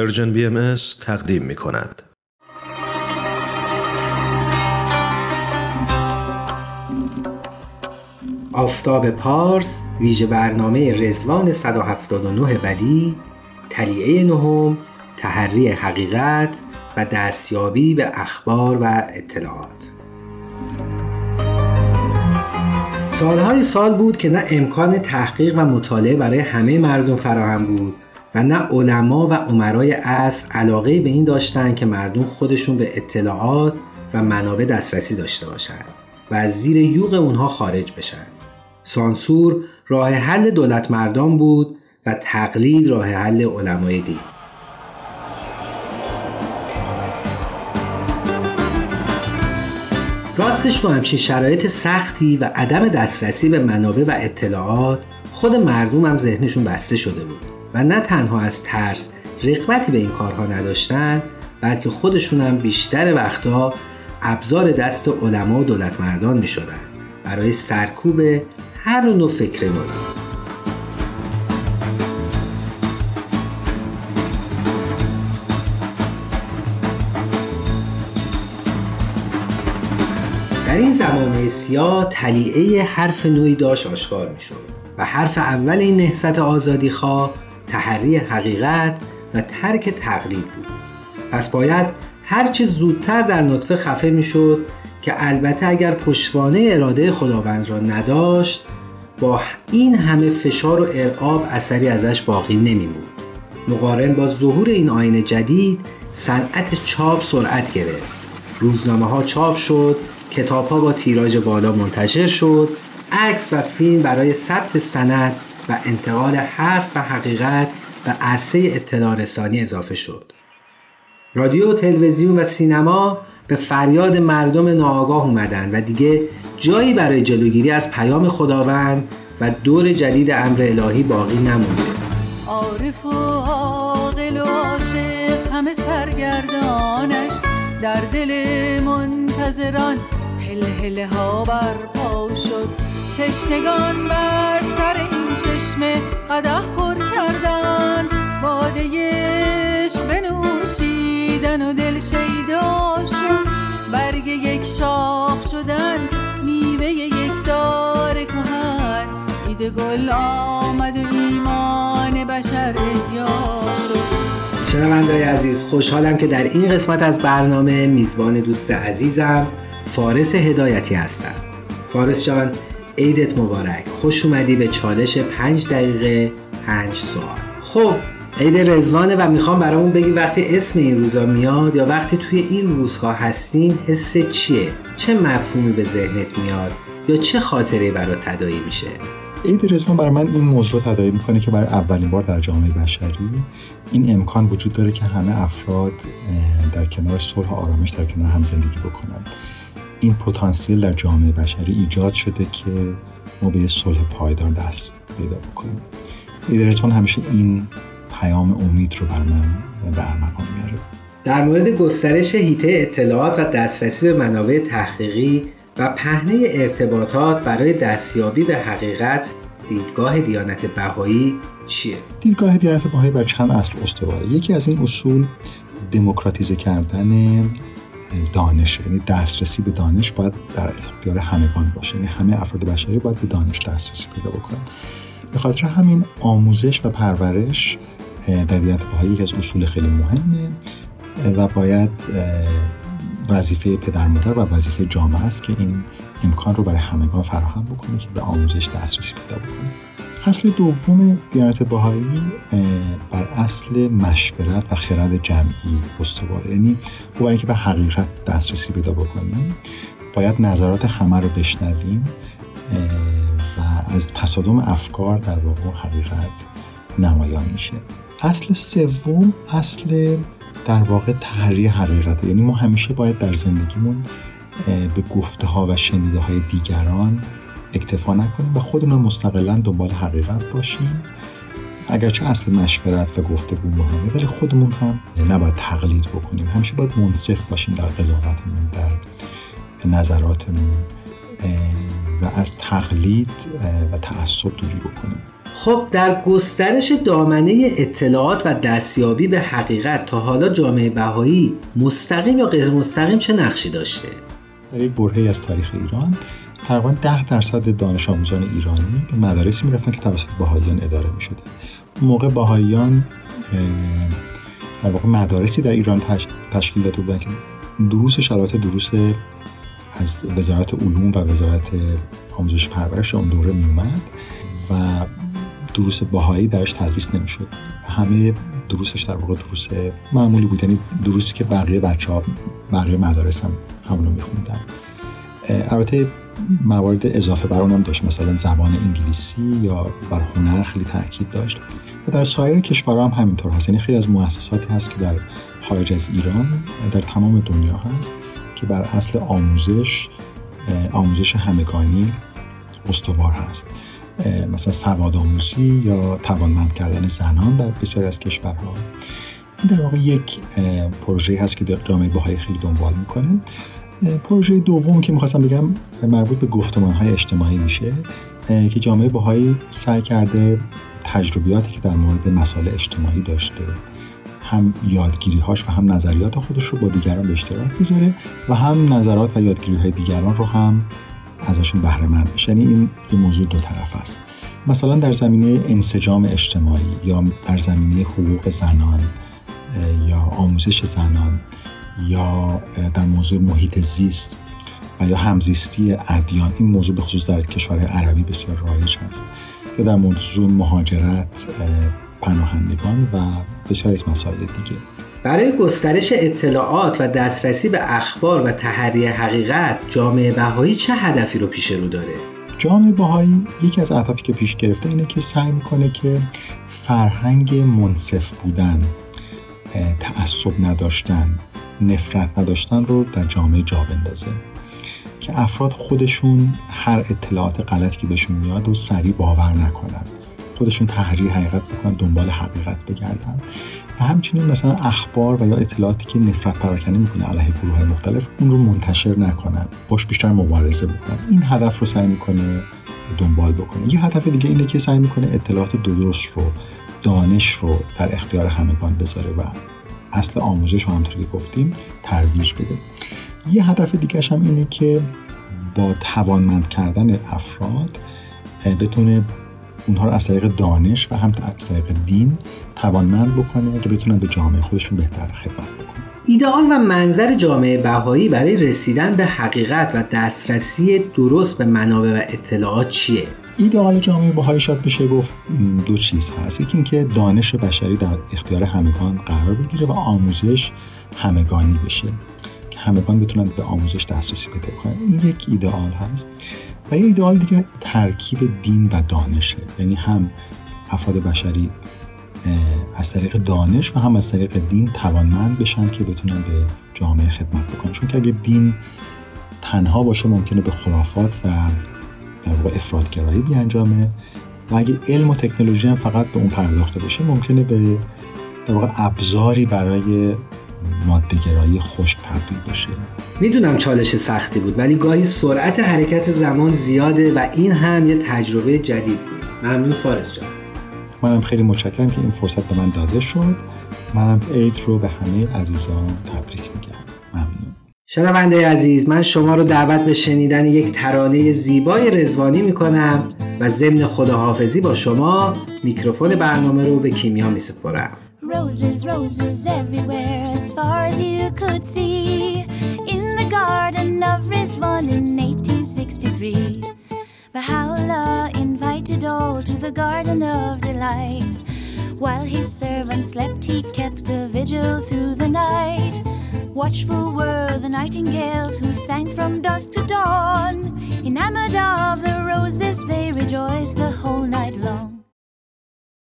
پرژن بی ام تقدیم می کند. آفتاب پارس ویژه برنامه رزوان 179 بدی تلیعه نهم تحری حقیقت و دستیابی به اخبار و اطلاعات سالهای سال بود که نه امکان تحقیق و مطالعه برای همه مردم فراهم بود و نه علما و عمرای اصر علاقه به این داشتند که مردم خودشون به اطلاعات و منابع دسترسی داشته باشند و از زیر یوغ اونها خارج بشن. سانسور راه حل دولت مردان بود و تقلید راه حل علمای دین. راستش با همچین شرایط سختی و عدم دسترسی به منابع و اطلاعات خود مردم هم ذهنشون بسته شده بود و نه تنها از ترس رقبتی به این کارها نداشتن بلکه خودشون هم بیشتر وقتها ابزار دست علما و دولت مردان می شدن برای سرکوب هر نوع فکر نوعی در این زمانه سیاه تلیعه حرف نوعی داشت آشکار می شد و حرف اول این نهست آزادی خواه تحری حقیقت و ترک تقلید بود. پس باید هرچه زودتر در نطفه خفه می شد که البته اگر پشتوانه اراده خداوند را نداشت با این همه فشار و ارعاب اثری ازش باقی نمیمود مقارن با ظهور این آین جدید صنعت چاپ سرعت گرفت. روزنامه ها چاپ شد کتاب ها با تیراژ بالا منتشر شد عکس و فیلم برای ثبت سند و انتقال حرف و حقیقت به عرصه اطلاع رسانی اضافه شد. رادیو تلویزیون و سینما به فریاد مردم ناآگاه اومدن و دیگه جایی برای جلوگیری از پیام خداوند و دور جدید امر الهی باقی نمونده. عارف و عاقل و عاشق همه سرگردانش در دل منتظران هل هل ها برپا شد. تشنگان بر سر این چشمه قده پر کردن. باده عشق بنوشیدن و دل شیدا برگ یک شاخ شدن میوه یک دار کهن. ایده گل آمد و ایمان بشر احیا شد. شنوندای عزیز خوشحالم که در این قسمت از برنامه میزبان دوست عزیزم فارس هدایتی هستم. فارس جان عیدت مبارک. خوش اومدی به چالش پنج دقیقه پنج سوال. خب عید رزوانه و می‌خوام برامون بگی وقتی اسم این روزا میاد یا وقتی توی این روزها هستیم حس چیه؟ چه مفهومی به ذهنت میاد؟ یا چه خاطره برات تدایی میشه؟ عید رزوان برای من این موضوع رو تدایی می‌کنه که برای اولین بار در جامعه بشری این امکان وجود داره که همه افراد در کنار صلح و آرامش در کنار هم زندگی بکنند. این پتانسیل در جامعه بشری ایجاد شده که ما به صلح پایدار دست پیدا بکنیم. عید رزوان همیشه این پیام امید رو بر من به ارمغان میاره. در مورد گسترش هیته اطلاعات و دسترسی به منابع تحقیقی و پهنه ارتباطات برای دستیابی به حقیقت دیدگاه دیانت بهایی چیه؟ دیدگاه دیانت بهایی بر چند اصل استواره. یکی از این اصول دموکراتیزه کردن دانش یعنی دسترسی به دانش باید در اختیار همگان باشه. یعنی همه افراد بشری باید به دانش دسترسی پیدا بکنن. به خاطر همین آموزش و پرورش در بهایی یکی از اصول خیلی مهمه و باید وظیفه پدر مادر و وظیفه جامعه است که این امکان رو برای همگان فراهم بکنه که به آموزش دسترسی پیدا بکنه. اصل دوم دیانت بهایی بر اصل مشورت و خرد جمعی استواره یعنی برای اینکه به حقیقت دسترسی پیدا بکنیم باید نظرات همه رو بشنویم و از تصادم افکار در واقع حقیقت نمایان میشه. اصل سوم اصل در واقع تحری حقیقت یعنی ما همیشه باید در زندگیمون به گفته ها و شنیده های دیگران اکتفا نکنیم و خودمون مستقلا دنبال حقیقت باشیم. اگرچه اصل مشورت و گفتگو مهمه ولی خودمون هم نباید تقلید بکنیم. همیشه باید منصف باشیم در قضاوتمون در نظراتمون و از تقلید و تعصب دوری بکنیم. خب در گسترش دامنه اطلاعات و دستیابی به حقیقت تا حالا جامعه بهایی مستقیم یا غیر مستقیم چه نقشی داشته؟ در یک برهی از تاریخ ایران تقریبا ده درصد دانش آموزان ایرانی به مدارسی می‌رفتن که توسط بهاییان اداره می شده موقع بهاییان در واقع مدارسی در ایران تشکیل داده بودن که دروس شرایط دروس از وزارت علوم و وزارت آموزش پرورش اون دوره می اومد و دروس باهایی درش تدریس نمی‌شد. همه دروسش در واقع دروس معمولی بود. یعنی دروسی که بقیه بچه ها بقیه مدارس هم همونو میخوندن. البته موارد اضافه بر اونم داشت. مثلا زبان انگلیسی یا بر هنر خیلی تاکید داشت. و در سایر کشورها هم همینطور هست. یعنی خیلی از مؤسساتی هست که در خارج از ایران در تمام دنیا هست که بر اصل آموزش آموزش همگانی استوار هست. مثلا سواد آموزی یا توانمند کردن زنان در بسیاری از کشورها. این در واقع یک پروژه هست که جامعه باهای خیلی دنبال می‌کنه. پروژه دوم که می‌خواستم بگم مربوط به گفتمان های اجتماعی میشه که جامعه باهایی سعی کرده تجربیاتی که در مورد مسائل اجتماعی داشته هم یادگیری هاش و هم نظریات خودش رو با دیگران به اشتراک بذاره و هم نظرات و یادگیری های دیگران رو هم ازشون بهره مند بشه. یعنی این یه موضوع دو طرف است. مثلا در زمینه انسجام اجتماعی یا در زمینه حقوق زنان یا آموزش زنان یا در موضوع محیط زیست و یا همزیستی ادیان. این موضوع به خصوص در کشورهای عربی بسیار رایج هست. یا در موضوع مهاجرت پناهندگان و بسیاری از مسائل دیگه. برای گسترش اطلاعات و دسترسی به اخبار و تحری حقیقت جامعه بهایی چه هدفی رو پیش رو داره؟ جامعه بهایی یکی از اهدافی که پیش گرفته اینه که سعی می‌کنه که فرهنگ منصف بودن تعصب نداشتن نفرت نداشتن رو در جامعه جا بندازه. که افراد خودشون هر اطلاعات غلطی که بهشون میاد و سریع باور نکنن. خودشون تحریح حقیقت بکنن دنبال حقیقت بگردن. و همچنین مثلا اخبار و یا اطلاعاتی که نفرت پراکنی می‌کنه علیه گروه های مختلف اون رو منتشر نکنن. باش بیشتر مبارزه بکنن. این هدف رو سعی می‌کنه دنبال بکنه. یه هدف دیگه اینه که سعی می‌کنه اطلاعات درست رو دانش رو در اختیار همگان بذاره و اصل آموزش همطور که گفتیم ترویج بده یه هدف دیگه هم اینه که با توانمند کردن افراد بتونه اونها رو از طریق دانش و هم از طریق دین توانمند بکنه که بتونن به جامعه خودشون بهتر خدمت بکنن ایدئال و منظر جامعه بهایی برای رسیدن به حقیقت و دسترسی درست به منابع و اطلاعات چیه؟ ایدئال جامعه بهایی شاید بشه گفت دو چیز هست. یکی اینکه دانش بشری در اختیار همگان قرار بگیره و آموزش همگانی بشه. که همگان بتونن به آموزش دسترسی پیدا کنن این یک ایدئال هست. و یه ایدئال دیگه ترکیب دین و دانشه. یعنی هم افراد بشری از طریق دانش و هم از طریق دین توانمند بشن که بتونن به جامعه خدمت بکنن. چون که اگه دین تنها باشه ممکنه به خرافات و در واقع افرادگرایی بیانجامه. و اگه علم و تکنولوژی هم فقط به اون پرداخته بشه ممکنه به در واقع ابزاری برای مادهگرایی خشک تبدیل بشه. می‌دونم چالش سختی بود ولی گاهی سرعت حرکت زمان زیاده و این هم یه تجربه جدید بود. ممنون فارس جان. منم خیلی متشکرم که این فرصت به من داده شد. منم عید رو به همه عزیزان تبریک میگم. شنونده عزیز من شما رو دعوت به شنیدن یک ترانه زیبای رزوانی می‌کنم و ضمن خداحافظی با شما میکروفون برنامه رو به کیمیا میسپارم Roses, roses everywhere as far as you could see In the garden of Rizwan in 1863 Baha'u'llah invited all to the garden of delight While his servants slept he kept a vigil through the night Watchful were the nightingales who sang from dusk to dawn. Enamored of the roses, they rejoiced the whole night.